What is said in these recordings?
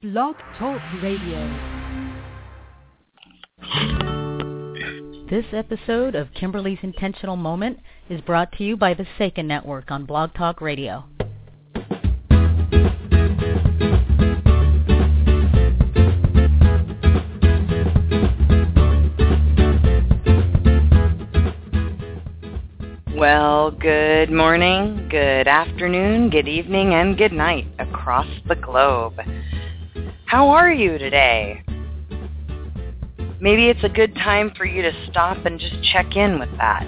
Blog Talk Radio. This episode of Kimberly's Intentional Moment is brought to you by the Seiken Network on Blog Talk Radio. Well, good morning, good afternoon, good evening, and good night across the globe. How are you today? Maybe it's a good time for you to stop and just check in with that.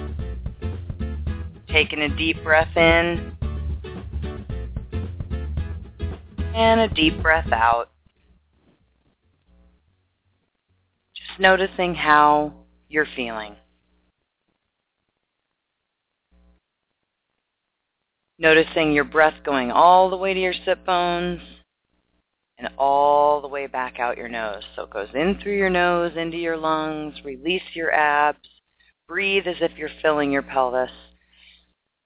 Taking a deep breath in and a deep breath out. Just noticing how you're feeling. Noticing your breath going all the way to your sit bones and all the way back out your nose. So it goes in through your nose, into your lungs, release your abs, breathe as if you're filling your pelvis,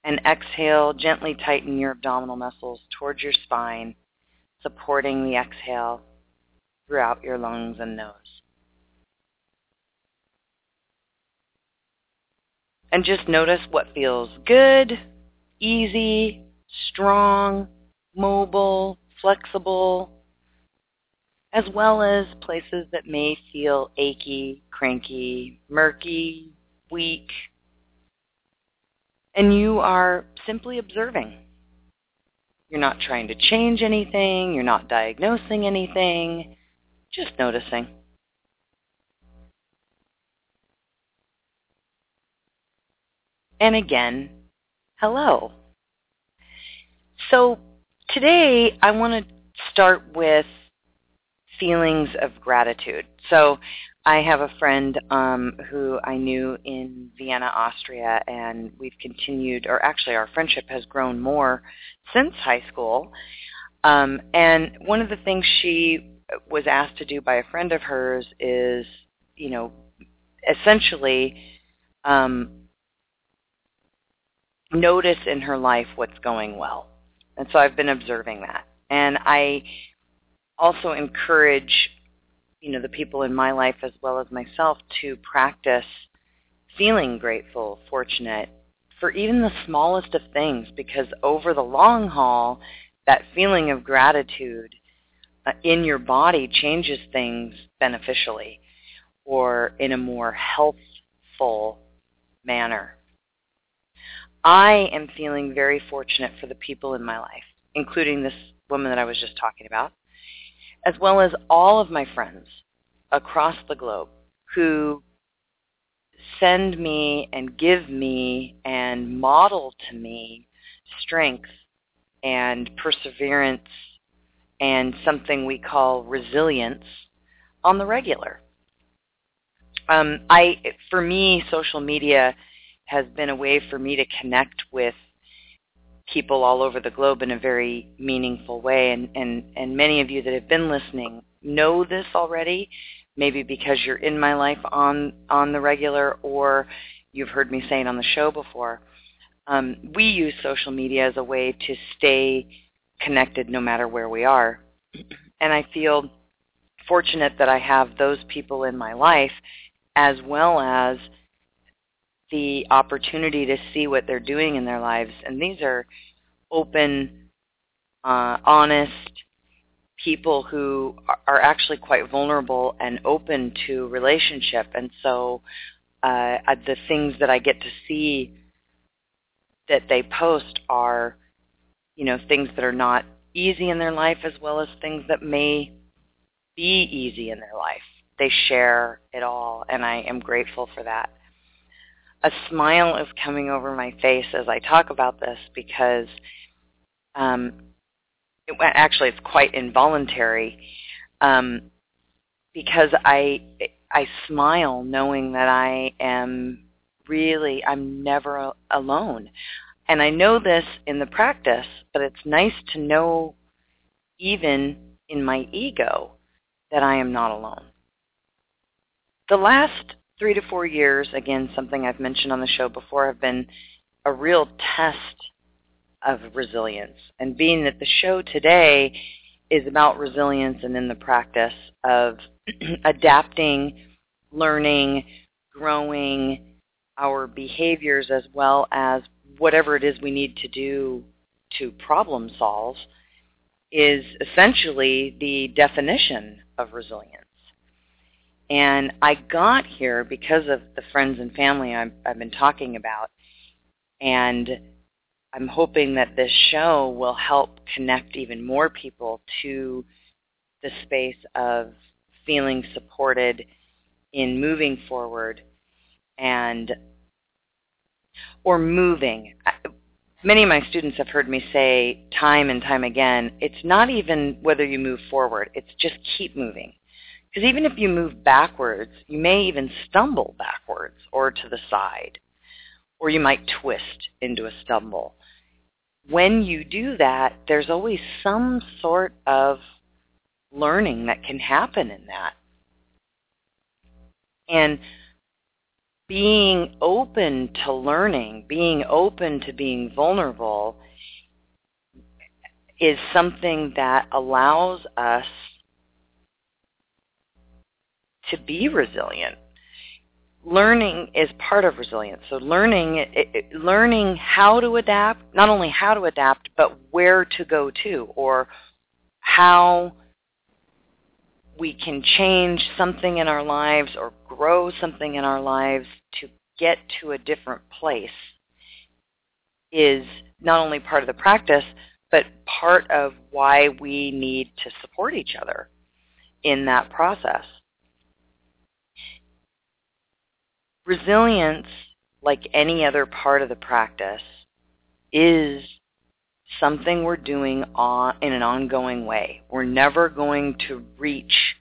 and exhale, gently tighten your abdominal muscles towards your spine, supporting the exhale throughout your lungs and nose. And just notice what feels good, easy, strong, mobile, flexible, as well as places that may feel achy, cranky, murky, weak. And you are simply observing. You're not trying to change anything. You're not diagnosing anything. Just noticing. And again, hello. So today I want to start with feelings of gratitude. So I have a friend um, who I knew in Vienna, Austria, and we've continued, or actually our friendship has grown more since high school. Um, and one of the things she was asked to do by a friend of hers is, you know, essentially um, notice in her life what's going well. And so I've been observing that. And I also encourage, you know, the people in my life as well as myself to practice feeling grateful, fortunate for even the smallest of things because over the long haul, that feeling of gratitude uh, in your body changes things beneficially or in a more healthful manner. I am feeling very fortunate for the people in my life, including this woman that I was just talking about, as well as all of my friends across the globe who send me and give me and model to me strength and perseverance and something we call resilience on the regular. Um, I, for me, social media has been a way for me to connect with people all over the globe in a very meaningful way. And, and, and many of you that have been listening know this already, maybe because you're in my life on, on the regular or you've heard me say it on the show before. Um, we use social media as a way to stay connected no matter where we are. And I feel fortunate that I have those people in my life as well as the opportunity to see what they're doing in their lives. And these are open, uh, honest people who are actually quite vulnerable and open to relationship. And so uh, the things that I get to see that they post are, you know, things that are not easy in their life as well as things that may be easy in their life. They share it all, and I am grateful for that a smile is coming over my face as I talk about this because um, it, actually it's quite involuntary um, because I I smile knowing that I am really I'm never alone. And I know this in the practice, but it's nice to know even in my ego that I am not alone. The last three to four years, again, something I've mentioned on the show before, have been a real test of resilience. And being that the show today is about resilience and in the practice of adapting, learning, growing our behaviors as well as whatever it is we need to do to problem solve is essentially the definition of resilience. And I got here because of the friends and family I've, I've been talking about. And I'm hoping that this show will help connect even more people to the space of feeling supported in moving forward and or moving. Many of my students have heard me say time and time again, it's not even whether you move forward, it's just keep moving. Because even if you move backwards, you may even stumble backwards or to the side, or you might twist into a stumble. When you do that, there's always some sort of learning that can happen in that. And being open to learning, being open to being vulnerable is something that allows us to be resilient. Learning is part of resilience. So learning, it, it, learning how to adapt, not only how to adapt, but where to go to, or how we can change something in our lives or grow something in our lives to get to a different place is not only part of the practice, but part of why we need to support each other in that process. Resilience, like any other part of the practice, is something we're doing on, in an ongoing way. We're never going to reach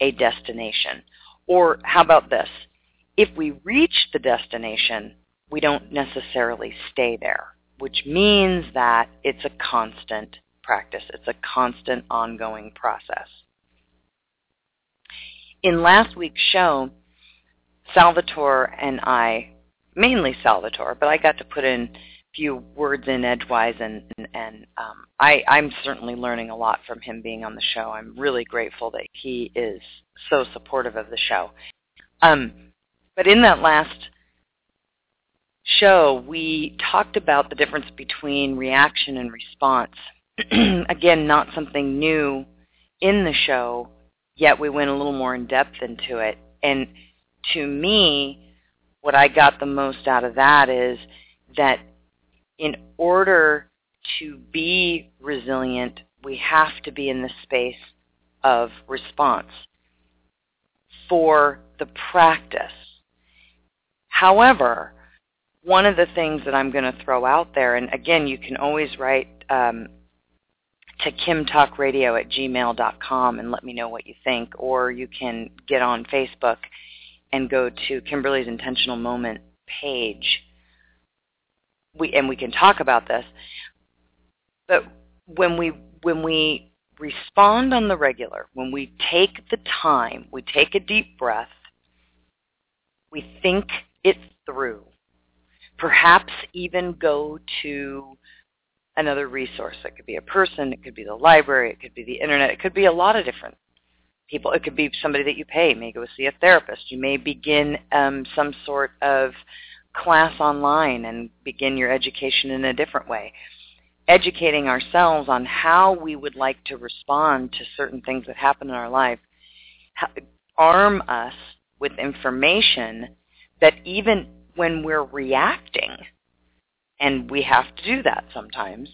a destination. Or how about this? If we reach the destination, we don't necessarily stay there, which means that it's a constant practice. It's a constant ongoing process. In last week's show, Salvatore and I, mainly Salvatore, but I got to put in a few words in edgewise, and and, and um, I, I'm certainly learning a lot from him being on the show. I'm really grateful that he is so supportive of the show. Um, but in that last show, we talked about the difference between reaction and response. Again, not something new in the show, yet we went a little more in depth into it. And to me, what I got the most out of that is that in order to be resilient, we have to be in the space of response for the practice. However, one of the things that I'm going to throw out there, and again, you can always write um, to kimtalkradio at gmail.com and let me know what you think, or you can get on Facebook and go to Kimberly's Intentional Moment page we and we can talk about this, but when we when we respond on the regular, when we take the time, we take a deep breath, we think it through, perhaps even go to another resource. It could be a person, it could be the library, it could be the internet, it could be a lot of different people. It could be somebody that you pay. You may go see a therapist. You may begin um, some sort of class online and begin your education in a different way. Educating ourselves on how we would like to respond to certain things that happen in our life arm us with information that even when we're reacting, and we have to do that sometimes,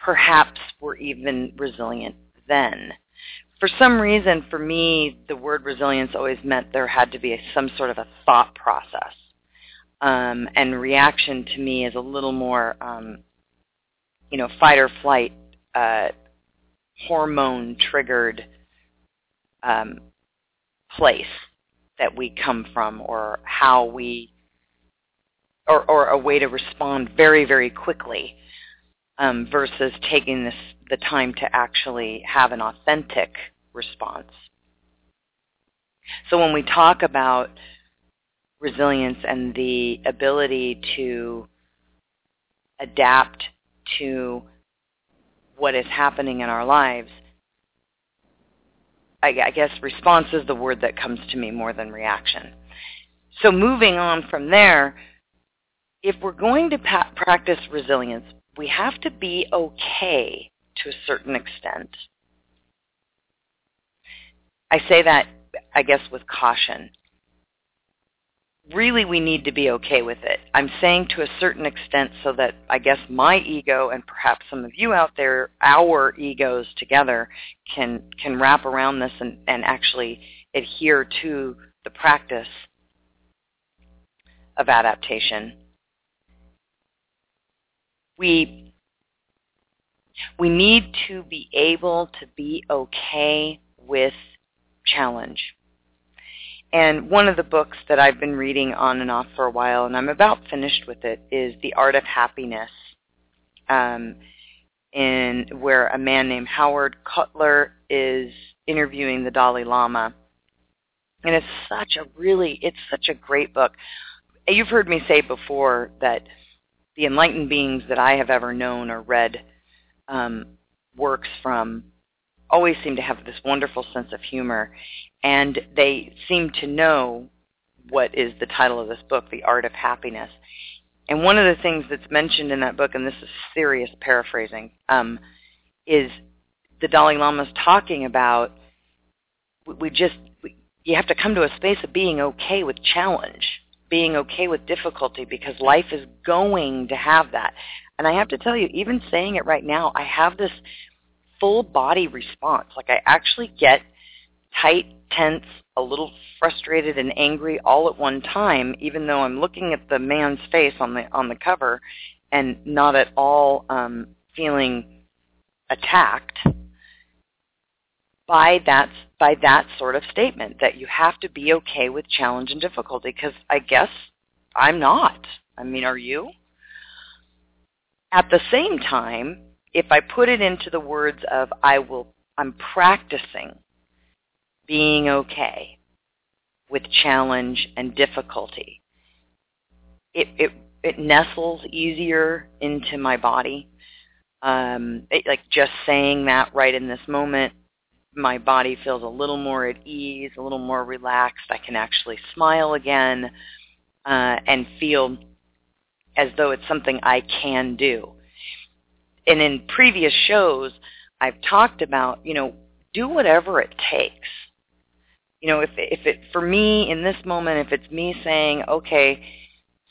perhaps we're even resilient then for some reason, for me, the word resilience always meant there had to be a, some sort of a thought process. Um, and reaction to me is a little more, um, you know, fight or flight, uh, hormone-triggered um, place that we come from or how we, or, or a way to respond very, very quickly um, versus taking this the time to actually have an authentic response. So when we talk about resilience and the ability to adapt to what is happening in our lives, I, guess response is the word that comes to me more than reaction. So moving on from there, if we're going to pa- practice resilience, we have to be okay to a certain extent. I say that, I guess, with caution really we need to be okay with it. I'm saying to a certain extent so that I guess my ego and perhaps some of you out there, our egos together can can wrap around this and, and actually adhere to the practice of adaptation. We we need to be able to be okay with challenge. And one of the books that I've been reading on and off for a while, and I'm about finished with it, is The Art of Happiness, um, in where a man named Howard Cutler is interviewing the Dalai Lama. And it's such a really, it's such a great book. You've heard me say before that the enlightened beings that I have ever known or read um, works from always seem to have this wonderful sense of humor and they seem to know what is the title of this book, The Art of Happiness. And one of the things that's mentioned in that book, and this is serious paraphrasing, um, is the Dalai Lama's talking about we just we, you have to come to a space of being okay with challenge, being okay with difficulty, because life is going to have that. And I have to tell you, even saying it right now, I have this full body response. Like I actually get tight, tense, a little frustrated and angry all at one time, even though I'm looking at the man's face on the on the cover and not at all um, feeling attacked by that by that sort of statement that you have to be okay with challenge and difficulty because I guess I'm not. I mean, are you? At the same time, if I put it into the words of I will I'm practicing being okay with challenge and difficulty. It, it, it nestles easier into my body. Um, it, like just saying that right in this moment, my body feels a little more at ease, a little more relaxed. I can actually smile again uh, and feel as though it's something I can do. And in previous shows, I've talked about, you know, do whatever it takes you know, if if it for me in this moment, if it's me saying, okay,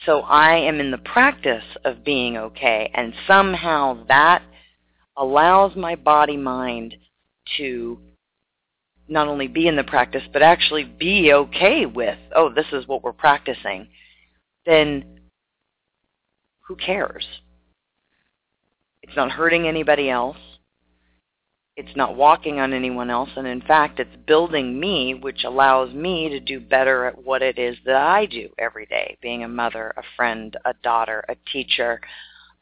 so I am in the practice of being okay, and somehow that allows my body mind to not only be in the practice, but actually be okay with, oh, this is what we're practicing, then who cares? It's not hurting anybody else. It's not walking on anyone else. And in fact it's building me which allows me to do better at what it is that I do every day being a mother a friend a daughter a teacher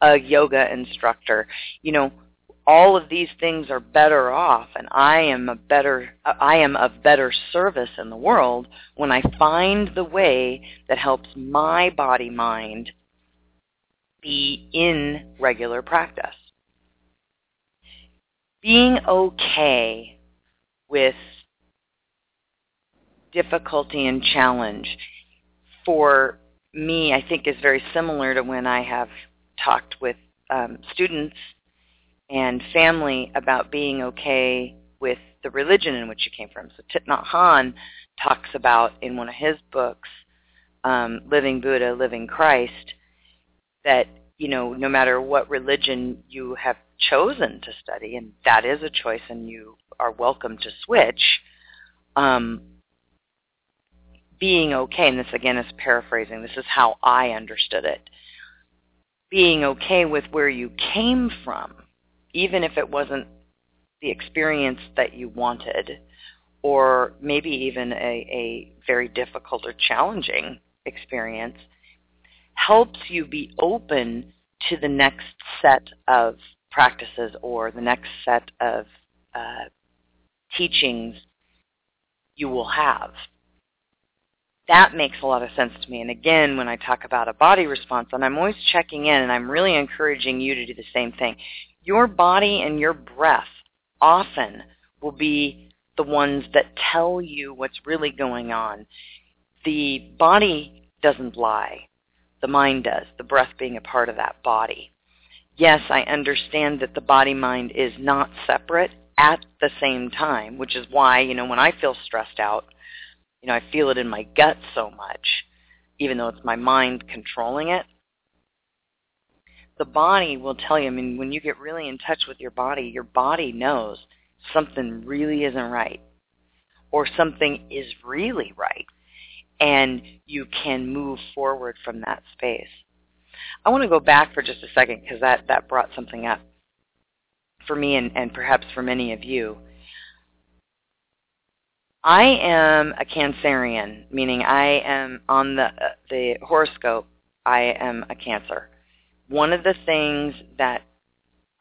a yoga instructor. You know all of these things are better off and I am a better I am of better service in the world when I find the way that helps my body mind be in regular practice. Being okay with difficulty and challenge for me, I think is very similar to when I have talked with um, students and family about being okay with the religion in which you came from. So Thich Nhat Hanh talks about in one of his books, um, Living Buddha, Living Christ, that you know, no matter what religion you have chosen to study, and that is a choice, and you are welcome to switch. Um, being okay, and this again is paraphrasing, this is how I understood it. Being okay with where you came from, even if it wasn't the experience that you wanted, or maybe even a, a very difficult or challenging experience, helps you be open to the next set of practices or the next set of uh, teachings you will have. That makes a lot of sense to me. And again, when I talk about a body response, and I'm always checking in, and I'm really encouraging you to do the same thing. Your body and your breath often will be the ones that tell you what's really going on. The body doesn't lie. The mind does, the breath being a part of that body. Yes, I understand that the body-mind is not separate at the same time, which is why, you know, when I feel stressed out, you know, I feel it in my gut so much, even though it's my mind controlling it. The body will tell you, I mean, when you get really in touch with your body, your body knows something really isn't right or something is really right and you can move forward from that space. I want to go back for just a second because that, that brought something up for me and, and perhaps for many of you. I am a Cancerian, meaning I am on the uh, the horoscope. I am a Cancer. One of the things that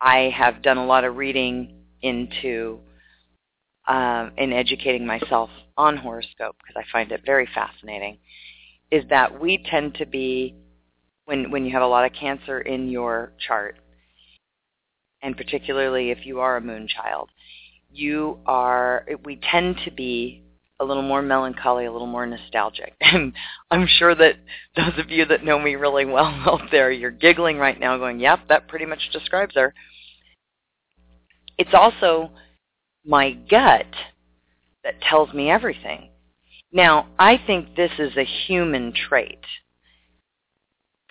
I have done a lot of reading into um, in educating myself on horoscope because I find it very fascinating is that we tend to be when when you have a lot of Cancer in your chart, and particularly if you are a moon child, you are, we tend to be a little more melancholy, a little more nostalgic. And I'm sure that those of you that know me really well out there, you're giggling right now going, yep, that pretty much describes her. It's also my gut that tells me everything. Now, I think this is a human trait.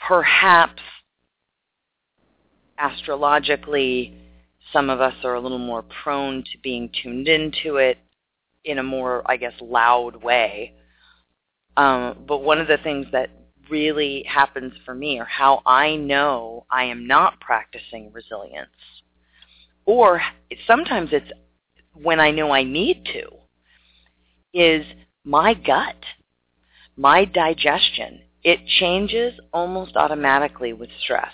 Perhaps astrologically, some of us are a little more prone to being tuned into it in a more, I guess, loud way. Um, but one of the things that really happens for me, or how I know I am not practicing resilience, or sometimes it's when I know I need to, is my gut, my digestion. It changes almost automatically with stress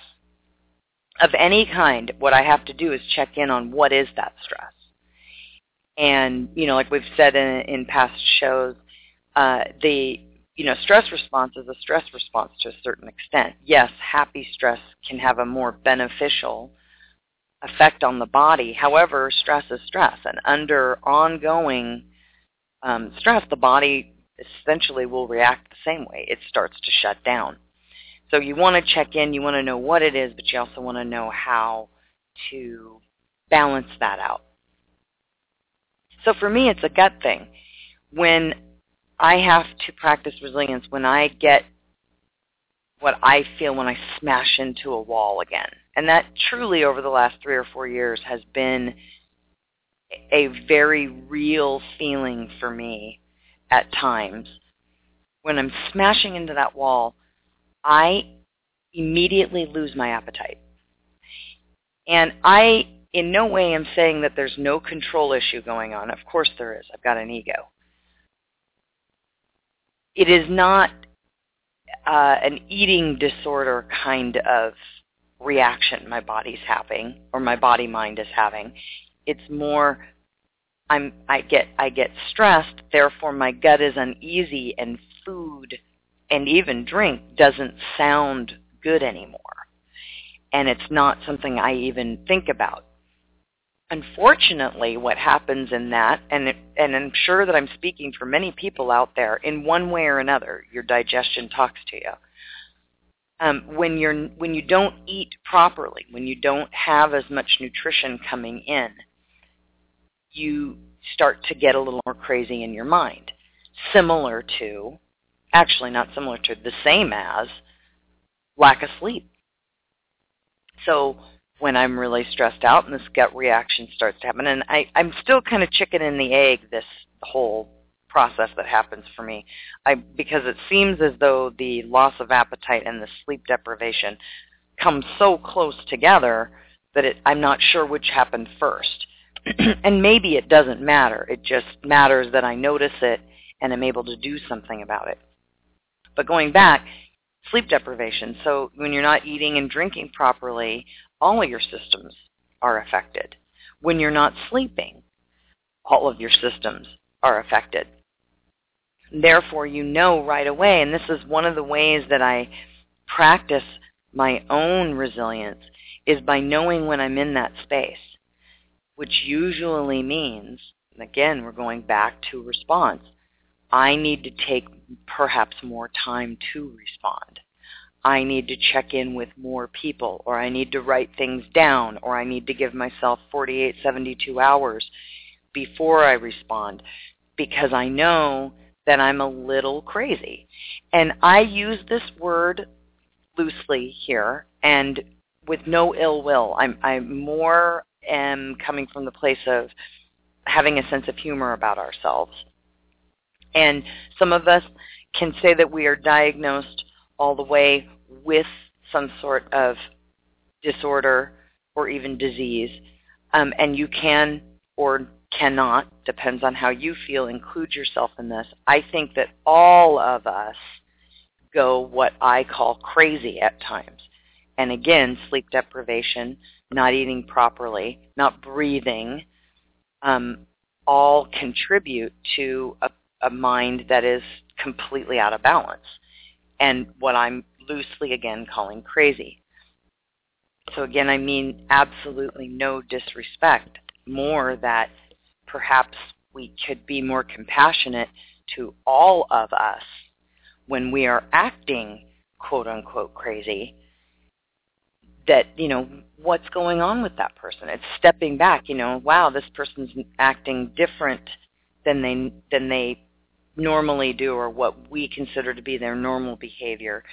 of any kind, what I have to do is check in on what is that stress. And, you know, like we've said in, in past shows, uh, the, you know, stress response is a stress response to a certain extent. Yes, happy stress can have a more beneficial effect on the body. However, stress is stress. And under ongoing um, stress, the body essentially will react the same way. It starts to shut down. So you want to check in, you want to know what it is, but you also want to know how to balance that out. So for me, it's a gut thing. When I have to practice resilience, when I get what I feel when I smash into a wall again, and that truly over the last three or four years has been a very real feeling for me at times. When I'm smashing into that wall, I immediately lose my appetite. And I in no way am saying that there's no control issue going on. Of course there is. I've got an ego. It is not uh, an eating disorder kind of reaction my body's having or my body mind is having. It's more I'm I get I get stressed, therefore my gut is uneasy and food and even drink doesn't sound good anymore. And it's not something I even think about. Unfortunately, what happens in that, and, and I'm sure that I'm speaking for many people out there, in one way or another, your digestion talks to you. Um, when you're when you don't eat properly, when you don't have as much nutrition coming in, you start to get a little more crazy in your mind, similar to actually not similar to, the same as lack of sleep. So when I'm really stressed out and this gut reaction starts to happen, and I, I'm still kind of chicken and the egg this whole process that happens for me, I, because it seems as though the loss of appetite and the sleep deprivation come so close together that it, I'm not sure which happened first. and maybe it doesn't matter. It just matters that I notice it and am able to do something about it. But going back, sleep deprivation. So when you're not eating and drinking properly, all of your systems are affected. When you're not sleeping, all of your systems are affected. Therefore, you know right away, and this is one of the ways that I practice my own resilience, is by knowing when I'm in that space, which usually means, again, we're going back to response. I need to take perhaps more time to respond. I need to check in with more people, or I need to write things down, or I need to give myself 48, 72 hours before I respond because I know that I'm a little crazy. And I use this word loosely here and with no ill will. I'm, I more am coming from the place of having a sense of humor about ourselves. And some of us can say that we are diagnosed all the way with some sort of disorder or even disease. Um, and you can or cannot, depends on how you feel, include yourself in this. I think that all of us go what I call crazy at times. And again, sleep deprivation, not eating properly, not breathing, um, all contribute to a, a mind that is completely out of balance. And what I'm loosely again calling crazy. So again, I mean absolutely no disrespect, more that perhaps we could be more compassionate to all of us when we are acting quote unquote crazy that you know what's going on with that person it's stepping back you know wow this person's acting different than they than they normally do or what we consider to be their normal behavior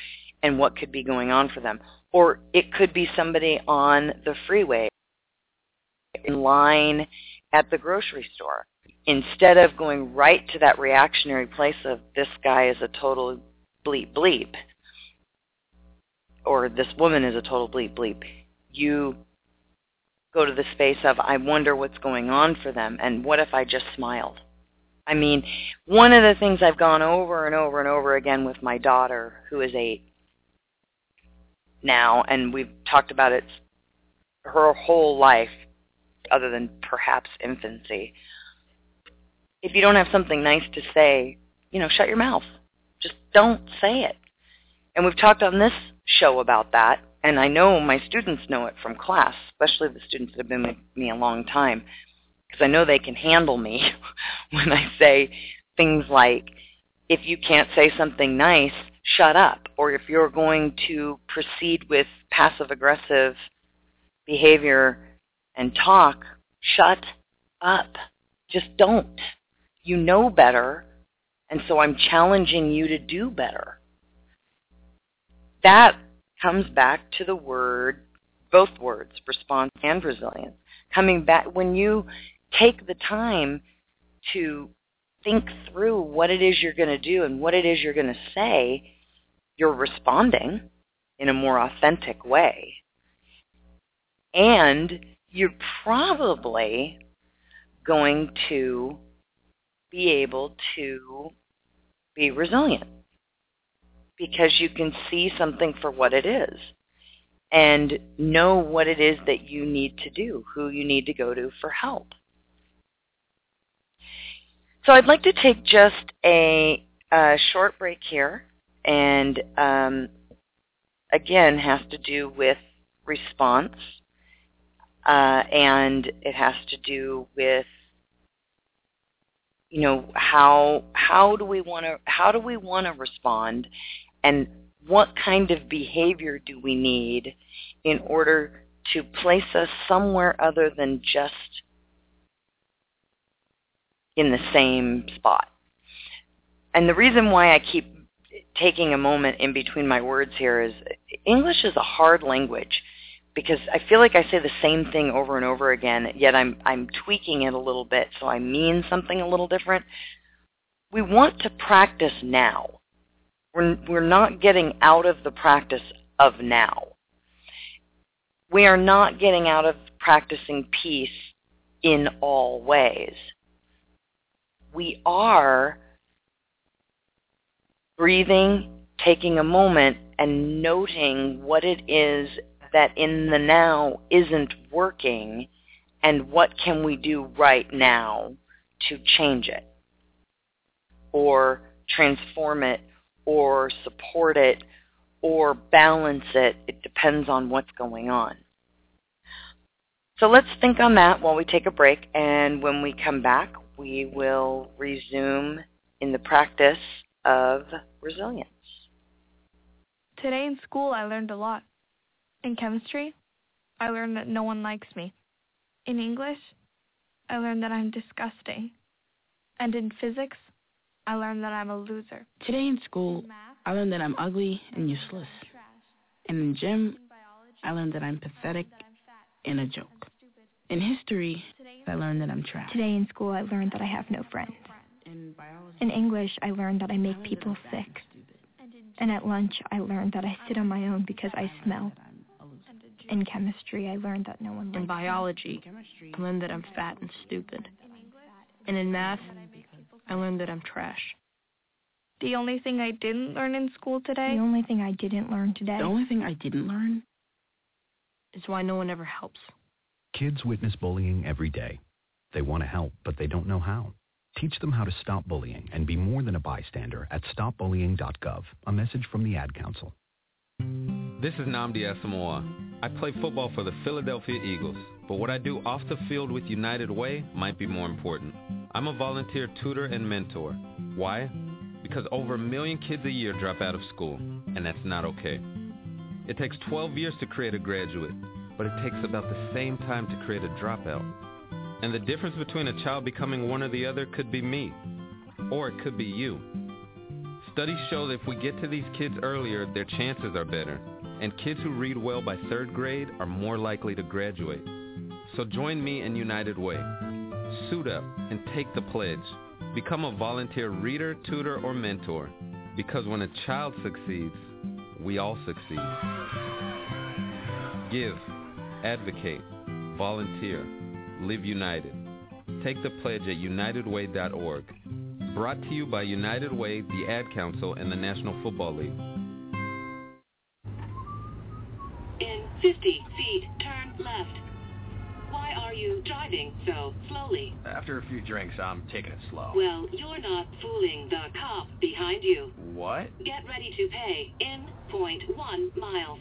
and what could be going on for them or it could be somebody on the freeway in line at the grocery store instead of going right to that reactionary place of this guy is a total bleep bleep or this woman is a total bleep bleep, you go to the space of I wonder what's going on for them and what if I just smiled? I mean, one of the things I've gone over and over and over again with my daughter who is 8 now and we've talked about it her whole life other than perhaps infancy. If you don't have something nice to say, you know, shut your mouth. Just don't say it. And we've talked on this show about that, and I know my students know it from class, especially the students that have been with me a long time, because I know they can handle me when I say things like, if you can't say something nice, shut up. Or if you're going to proceed with passive-aggressive behavior and talk, shut up. Just don't. You know better, and so I'm challenging you to do better. That comes back to the word, both words, response and resilience. Coming back, when you take the time to think through what it is you're going to do and what it is you're going to say, you're responding in a more authentic way. And you're probably going to be able to be resilient because you can see something for what it is and know what it is that you need to do, who you need to go to for help. So I'd like to take just a, a short break here and um, again has to do with response uh, and it has to do with you know how how do we want to how do we want to respond and what kind of behavior do we need in order to place us somewhere other than just in the same spot and the reason why I keep taking a moment in between my words here is English is a hard language because I feel like I say the same thing over and over again, yet I'm I'm tweaking it a little bit so I mean something a little different. We want to practice now. We're we're not getting out of the practice of now. We are not getting out of practicing peace in all ways. We are breathing, taking a moment and noting what it is that in the now isn't working and what can we do right now to change it or transform it or support it or balance it. It depends on what's going on. So let's think on that while we take a break. And when we come back, we will resume in the practice of resilience. Today in school, I learned a lot. In chemistry, I learned that no one likes me. In English, I learned that I'm disgusting. And in physics, I learned that I'm a loser. Today in school, I learned that I'm ugly and useless. And in gym, I learned that I'm pathetic and a joke. In history, I learned that I'm trash. Today in school, I learned that I have no friends. In English, I learned that I make people sick. And at lunch, I learned that I sit on my own because I smell. In chemistry, I learned that no one likes In biology, I learned that I'm fat and stupid. And in math, I learned that I'm trash. The only thing I didn't learn in school today? The only thing I didn't learn today. The only thing I didn't learn is why no one ever helps. Kids witness bullying every day. They want to help, but they don't know how. Teach them how to stop bullying and be more than a bystander at stopbullying.gov. A message from the Ad Council. This is Nnamdi Asomugha. I play football for the Philadelphia Eagles, but what I do off the field with United Way might be more important. I'm a volunteer tutor and mentor. Why? Because over a million kids a year drop out of school, and that's not okay. It takes 12 years to create a graduate, but it takes about the same time to create a dropout. And the difference between a child becoming one or the other could be me, or it could be you. Studies show that if we get to these kids earlier, their chances are better, and kids who read well by third grade are more likely to graduate. So join me in United Way. Suit up and take the pledge. Become a volunteer reader, tutor, or mentor, because when a child succeeds, we all succeed. Give, advocate, volunteer, live united. Take the pledge at unitedway.org. Brought to you by United Way, the Ad Council, and the National Football League. In 50 feet, turn left. Why are you driving so slowly? After a few drinks, I'm taking it slow. Well, you're not fooling the cop behind you. What? Get ready to pay in 0.1 miles.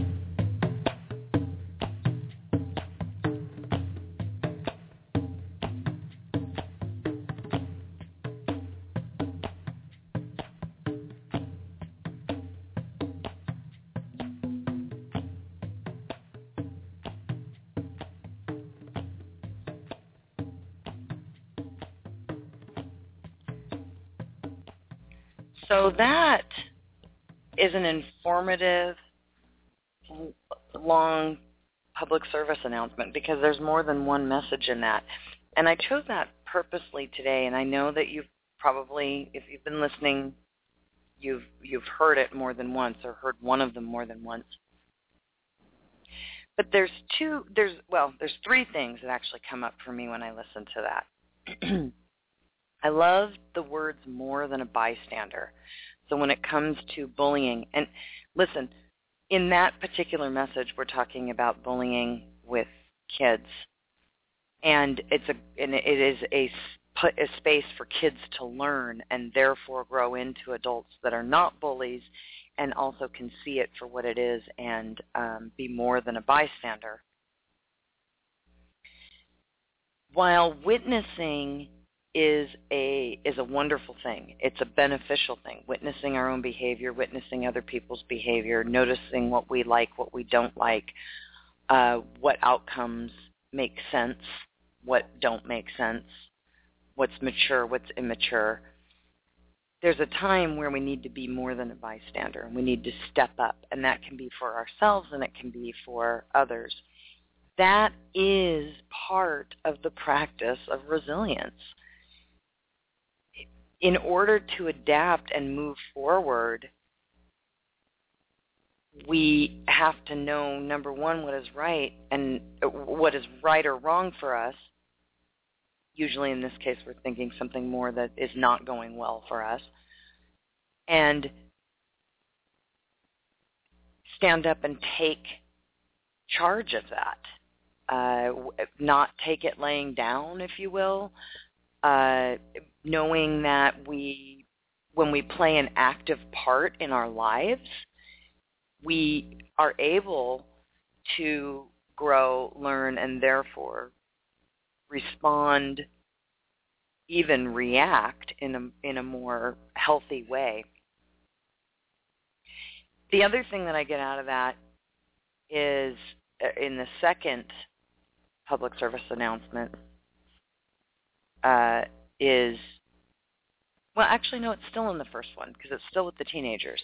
Informative, long public service announcement because there's more than one message in that. And I chose that purposely today, and I know that you've probably, if you've been listening, you've you've heard it more than once or heard one of them more than once. But there's two, there's well, there's three things that actually come up for me when I listen to that. I love the words more than a bystander. So when it comes to bullying, and listen, in that particular message, we're talking about bullying with kids, and it's a and it is a put a space for kids to learn and therefore grow into adults that are not bullies, and also can see it for what it is and um, be more than a bystander. While witnessing is a is a wonderful thing. It's a beneficial thing. Witnessing our own behavior, witnessing other people's behavior, noticing what we like, what we don't like, uh, what outcomes make sense, what don't make sense, what's mature, what's immature. There's a time where we need to be more than a bystander and we need to step up and that can be for ourselves and it can be for others. That is part of the practice of resilience in order to adapt and move forward, we have to know number one what is right and what is right or wrong for us. Usually in this case we're thinking something more that is not going well for us. And stand up and take charge of that. Uh, not take it laying down, if you will. Uh, knowing that we, when we play an active part in our lives, we are able to grow, learn, and therefore respond, even react in a, in a more healthy way. The other thing that I get out of that is uh, in the second public service announcement uh, is, well, actually, no, it's still in the first one because it's still with the teenagers,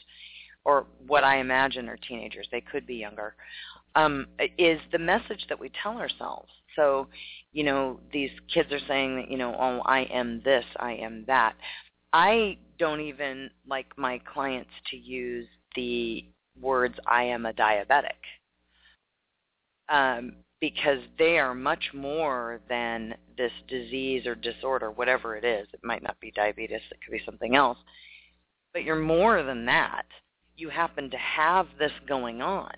or what I imagine are teenagers. They could be younger. Um, is the message that we tell ourselves. So, you know, these kids are saying that, you know, oh, I am this, I am that. I don't even like my clients to use the words I am a diabetic um, because they are much more than this disease or disorder, whatever it is. It might not be diabetes. It could be something else. But you're more than that. You happen to have this going on.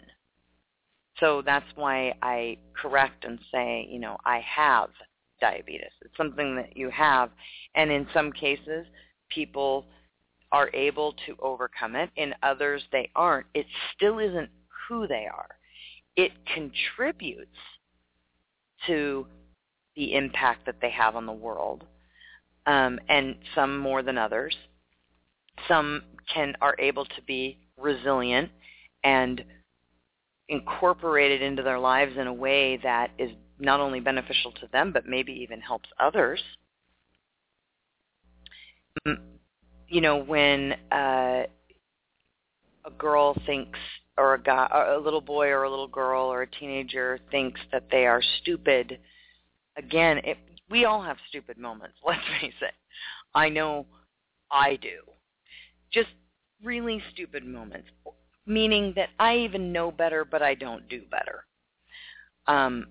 So that's why I correct and say, you know, I have diabetes. It's something that you have. And in some cases, people are able to overcome it. In others, they aren't. It still isn't who they are. It contributes to the impact that they have on the world, um, and some more than others. Some can are able to be resilient and incorporated into their lives in a way that is not only beneficial to them, but maybe even helps others you know, when uh, a girl thinks, or a guy, or a little boy, or a little girl, or a teenager thinks that they are stupid, again, it, we all have stupid moments. Let's face it. I know I do. Just really stupid moments, meaning that I even know better, but I don't do better. Um,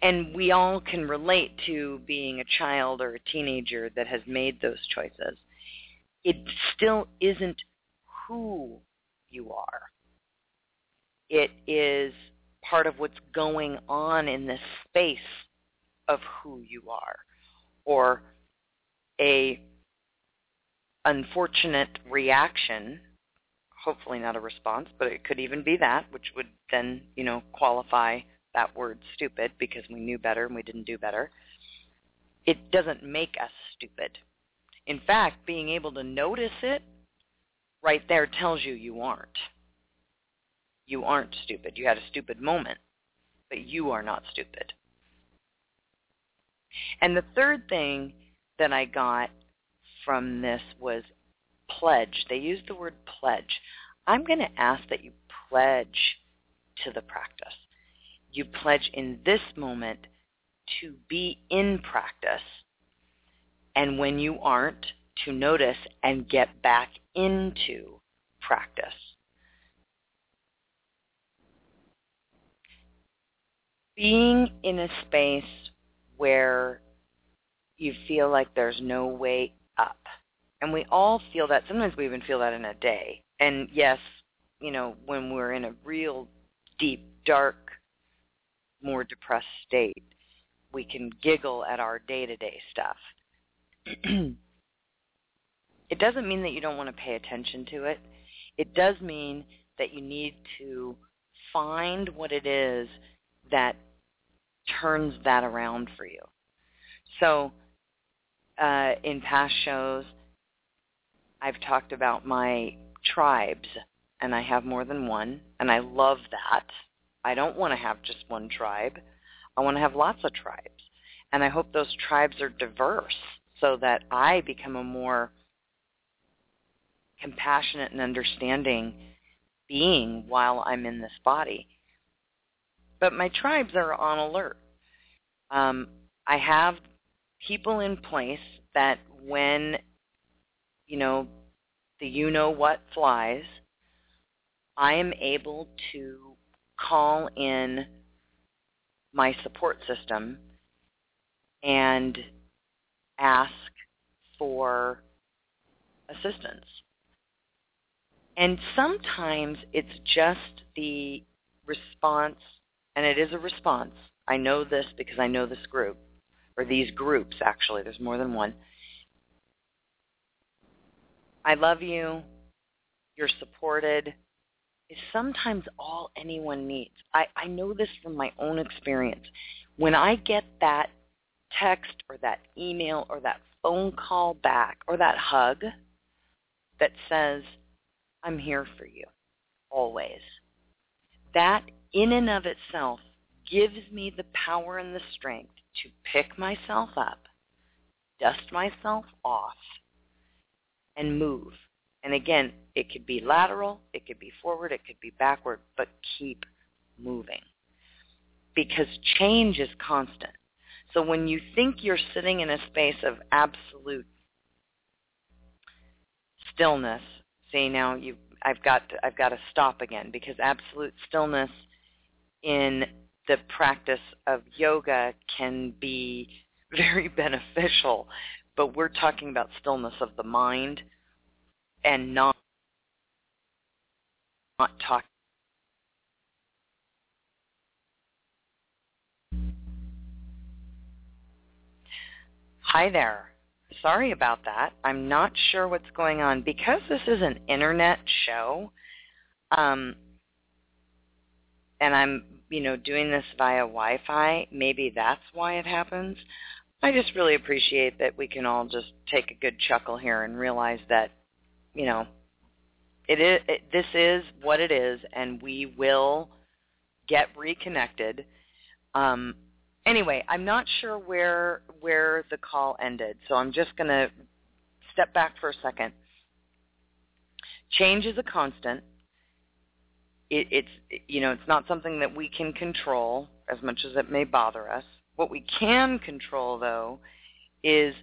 and we all can relate to being a child or a teenager that has made those choices. It still isn't who you are. It is part of what's going on in this space of who you are or a unfortunate reaction hopefully not a response but it could even be that which would then you know qualify that word stupid because we knew better and we didn't do better. It doesn't make us stupid. In fact, being able to notice it right there tells you you aren't. You aren't stupid. You had a stupid moment, but you are not stupid. And the third thing that I got from this was pledge. They used the word pledge. I'm going to ask that you pledge to the practice you pledge in this moment to be in practice. And when you aren't, to notice and get back into practice. Being in a space where you feel like there's no way up. And we all feel that. Sometimes we even feel that in a day. And yes, you know, when we're in a real deep, dark more depressed state. We can giggle at our day-to-day stuff. it doesn't mean that you don't want to pay attention to it. It does mean that you need to find what it is that turns that around for you. So uh, in past shows, I've talked about my tribes, and I have more than one, and I love that. I don't want to have just one tribe. I want to have lots of tribes. And I hope those tribes are diverse so that I become a more compassionate and understanding being while I'm in this body. But my tribes are on alert. Um, I have people in place that when, you know, the you know what flies, I am able to call in my support system and ask for assistance. And sometimes it's just the response, and it is a response. I know this because I know this group, or these groups actually. There's more than one. I love you. You're supported is sometimes all anyone needs. I, I know this from my own experience. When I get that text or that email or that phone call back or that hug that says, I'm here for you always, that in and of itself gives me the power and the strength to pick myself up, dust myself off, and move. And again, it could be lateral, it could be forward, it could be backward, but keep moving. Because change is constant. So when you think you're sitting in a space of absolute stillness, see now you I've got to, I've got to stop again because absolute stillness in the practice of yoga can be very beneficial, but we're talking about stillness of the mind and not not talk. Hi there. Sorry about that. I'm not sure what's going on. Because this is an internet show, um, and I'm, you know, doing this via Wi-Fi, maybe that's why it happens. I just really appreciate that we can all just take a good chuckle here and realize that, you know, it is it, this is what it is and we will get reconnected um anyway i'm not sure where where the call ended so i'm just going to step back for a second change is a constant it, it's you know it's not something that we can control as much as it may bother us what we can control though is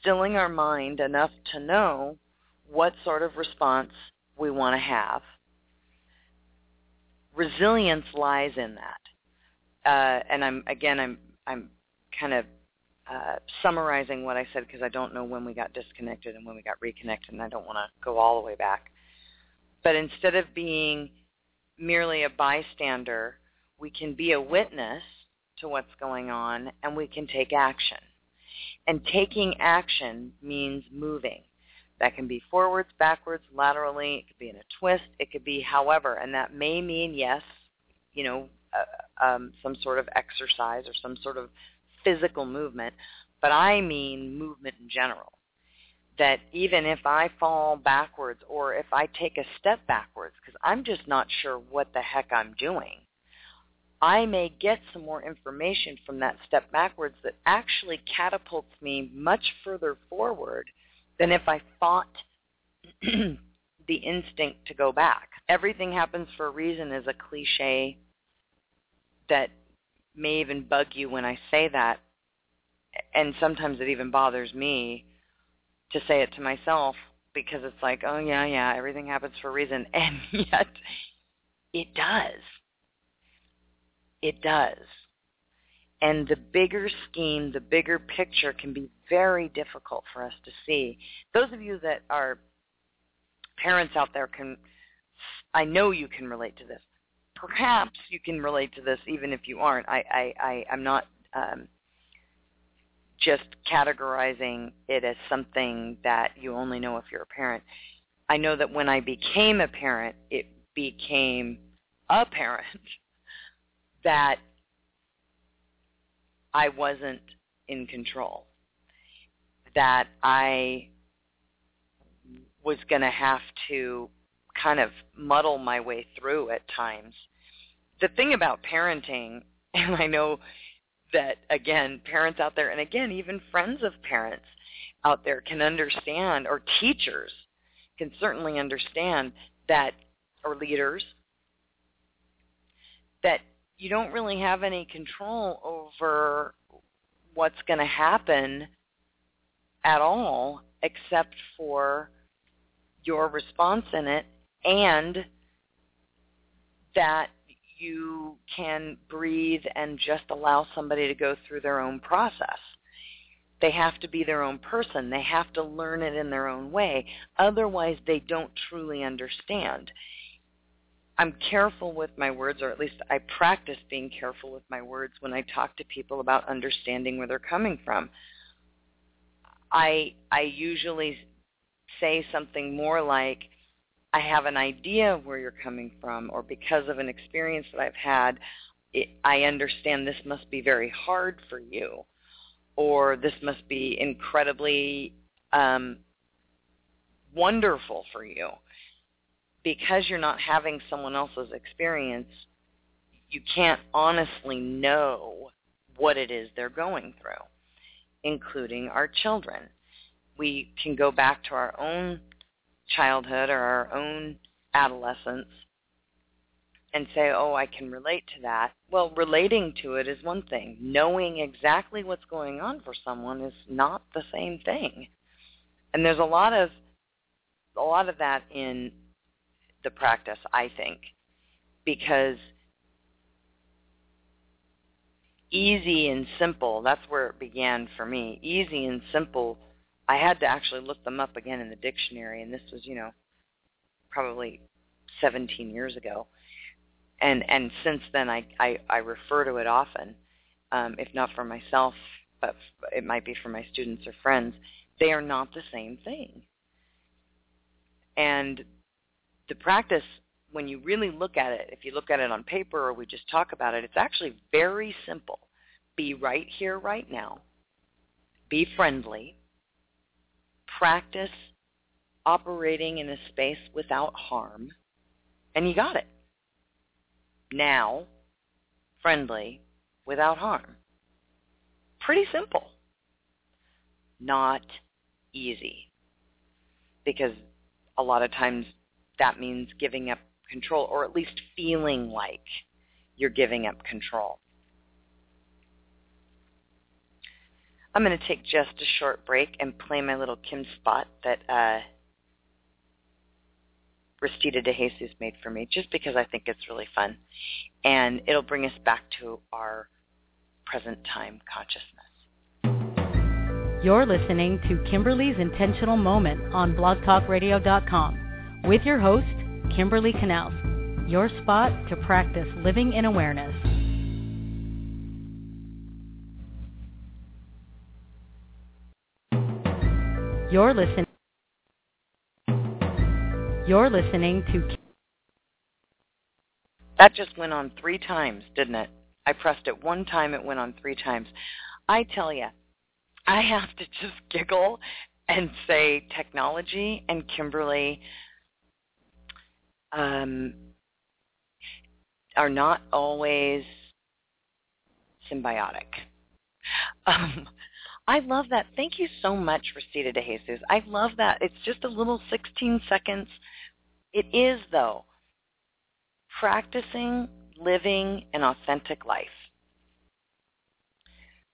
stilling our mind enough to know what sort of response we want to have. Resilience lies in that. Uh, and I'm again, I'm I'm kind of uh, summarizing what I said because I don't know when we got disconnected and when we got reconnected, and I don't want to go all the way back. But instead of being merely a bystander, we can be a witness to what's going on, and we can take action. And taking action means moving. That can be forwards, backwards, laterally. It could be in a twist. It could be however, and that may mean yes, you know, um, some sort of exercise or some sort of physical movement, but I mean movement in general. That even if I fall backwards or if I take a step backwards, because I'm just not sure what the heck I'm doing, I may get some more information from that step backwards that actually catapults me much further forward than if I fought the instinct to go back. Everything happens for a reason is a cliche that may even bug you when I say that. And sometimes it even bothers me to say it to myself because it's like, oh yeah, yeah, everything happens for a reason. And yet it does. It does. And the bigger scheme, the bigger picture can be very difficult for us to see. Those of you that are parents out there can, I know you can relate to this. Perhaps you can relate to this even if you aren't. I, I, I, I'm not um, just categorizing it as something that you only know if you're a parent. I know that when I became a parent, it became apparent that I wasn't in control. That I was going to have to kind of muddle my way through at times. The thing about parenting, and I know that again, parents out there, and again, even friends of parents out there can understand, or teachers can certainly understand that, or leaders, that you don't really have any control over what's going to happen at all except for your response in it and that you can breathe and just allow somebody to go through their own process. They have to be their own person. They have to learn it in their own way. Otherwise, they don't truly understand I'm careful with my words, or at least I practice being careful with my words when I talk to people about understanding where they're coming from. I I usually say something more like, I have an idea of where you're coming from, or because of an experience that I've had, it, I understand this must be very hard for you, or this must be incredibly um, wonderful for you. Because you're not having someone else's experience, you can't honestly know what it is they're going through, including our children. We can go back to our own childhood or our own adolescence and say, oh, I can relate to that. Well, relating to it is one thing. Knowing exactly what's going on for someone is not the same thing. And there's a lot of a lot of that in the practice, I think, because easy and simple, that's where it began for me. Easy and simple I had to actually look them up again in the dictionary, and this was, you know, probably 17 years ago. And and since then, I I, I refer to it often, um, if not for myself, but it might be for my students or friends. They are not the same thing. And the practice, when you really look at it, if you look at it on paper or we just talk about it, it's actually very simple. Be right here, right now. Be friendly practice operating in a space without harm, and you got it. Now, friendly, without harm. Pretty simple. Not easy. Because a lot of times that means giving up control, or at least feeling like you're giving up control. I'm going to take just a short break and play my little Kim spot that uh, Rosita de Jesus made for me, just because I think it's really fun. And it'll bring us back to our present time consciousness. You're listening to Kimberly's Intentional Moment on blogtalkradio.com with your host, Kimberly Knauss, your spot to practice living in awareness. You're listening. You're listening to. That just went on three times, didn't it? I pressed it one time, it went on three times. I tell you, I have to just giggle and say technology and Kimberly um, are not always symbiotic. Um, I love that. Thank you so much, Rosita de Jesus. I love that. It's just a little 16 seconds. It is, though, practicing living an authentic life.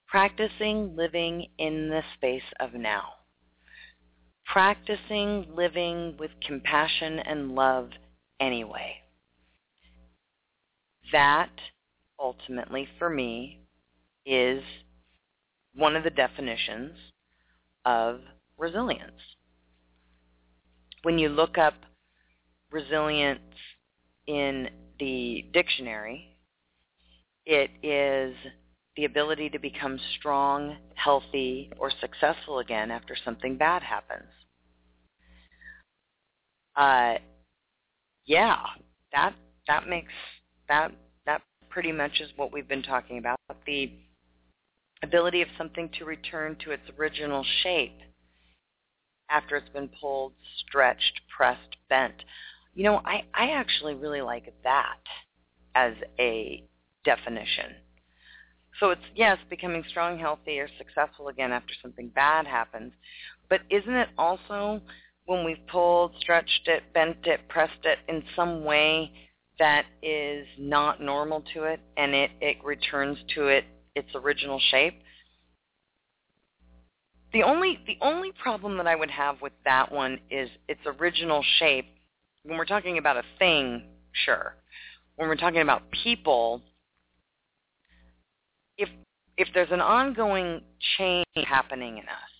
Practicing living in the space of now. Practicing living with compassion and love anyway. That, ultimately, for me, is one of the definitions of resilience. When you look up resilience in the dictionary, it is the ability to become strong, healthy, or successful again after something bad happens. Uh, yeah, that that makes that that pretty much is what we've been talking about. The ability of something to return to its original shape after it's been pulled, stretched, pressed, bent. You know, I, I actually really like that as a definition. So it's, yes, becoming strong, healthy, or successful again after something bad happens. But isn't it also when we've pulled, stretched it, bent it, pressed it in some way that is not normal to it and it, it returns to it its original shape. The only the only problem that I would have with that one is its original shape. When we're talking about a thing, sure. When we're talking about people, if if there's an ongoing change happening in us,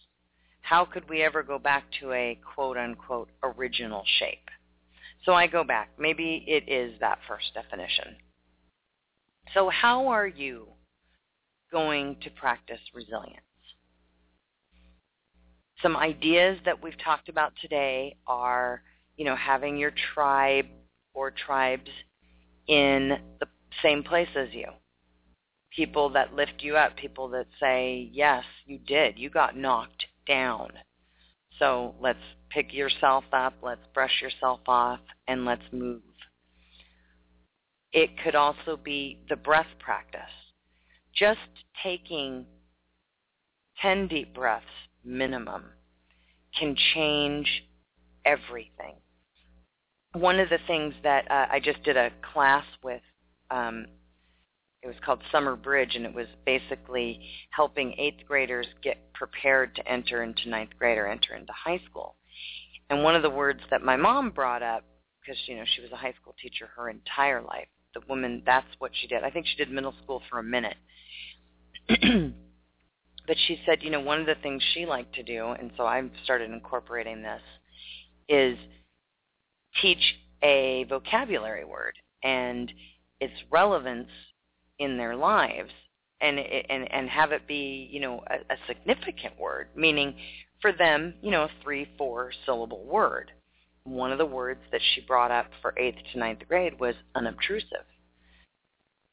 how could we ever go back to a quote unquote original shape? So I go back. Maybe it is that first definition. So how are you going to practice resilience? Some ideas that we've talked about today are, you know, having your tribe or tribes in the same place as you. People that lift you up, people that say, yes, you did. You got knocked down. So let's pick yourself up, let's brush yourself off, and let's move. It could also be the breath practice. Just taking 10 deep breaths minimum can change everything. One of the things that uh, I just did a class with, um, it was called Summer Bridge, and it was basically helping eighth graders get prepared to enter into ninth grade or enter into high school. And one of the words that my mom brought up, because you know she was a high school teacher her entire life, the woman that's what she did. I think she did middle school for a minute. but she said, you know, one of the things she liked to do, and so I started incorporating this, is teach a vocabulary word and its relevance in their lives and and and have it be you know a, a significant word meaning for them you know a three four syllable word one of the words that she brought up for eighth to ninth grade was unobtrusive.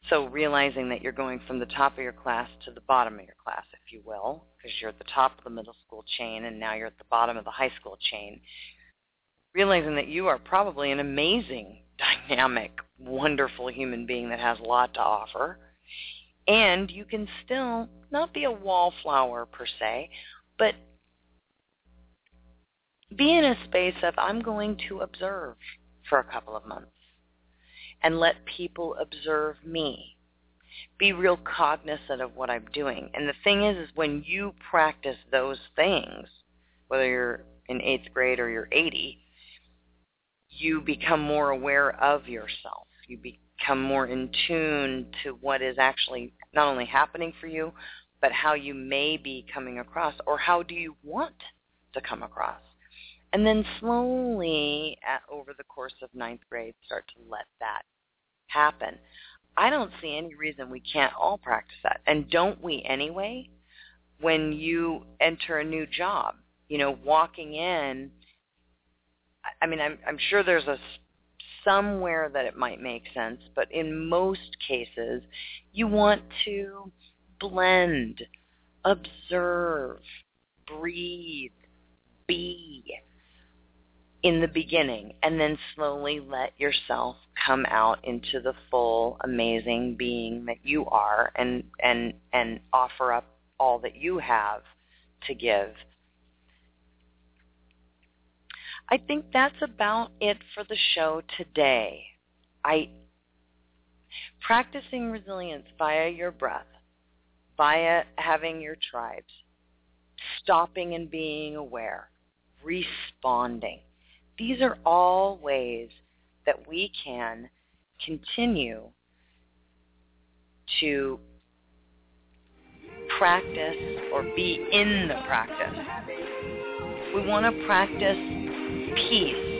So realizing that you're going from the top of your class to the bottom of your class if you will because you're at the top of the middle school chain and now you're at the bottom of the high school chain realizing that you are probably an amazing dynamic wonderful human being that has a lot to offer. And you can still not be a wallflower per se, but be in a space of I'm going to observe for a couple of months and let people observe me. Be real cognizant of what I'm doing. And the thing is, is when you practice those things, whether you're in eighth grade or you're 80, you become more aware of yourself. You become more in tune to what is actually not only happening for you, but how you may be coming across or how do you want to come across. And then slowly at, over the course of ninth grade start to let that happen. I don't see any reason we can't all practice that. And don't we anyway? When you enter a new job, you know, walking in, I mean, I'm, I'm sure there's a somewhere that it might make sense, but in most cases, you want to blend, observe, breathe, be in the beginning, and then slowly let yourself come out into the full, amazing being that you are and, and, and offer up all that you have to give I think that's about it for the show today. I practicing resilience via your breath, via having your tribes, stopping and being aware, responding. These are all ways that we can continue to practice or be in the practice. We want to practice peace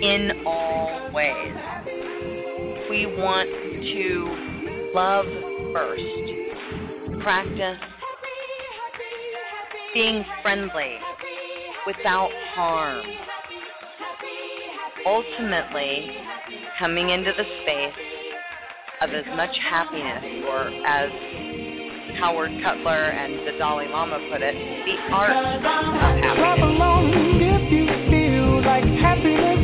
in all ways. We want to love first, practice being friendly without harm. Ultimately, coming into the space of as much happiness, or as Howard Cutler and the Dalai Lama put it, the art of happiness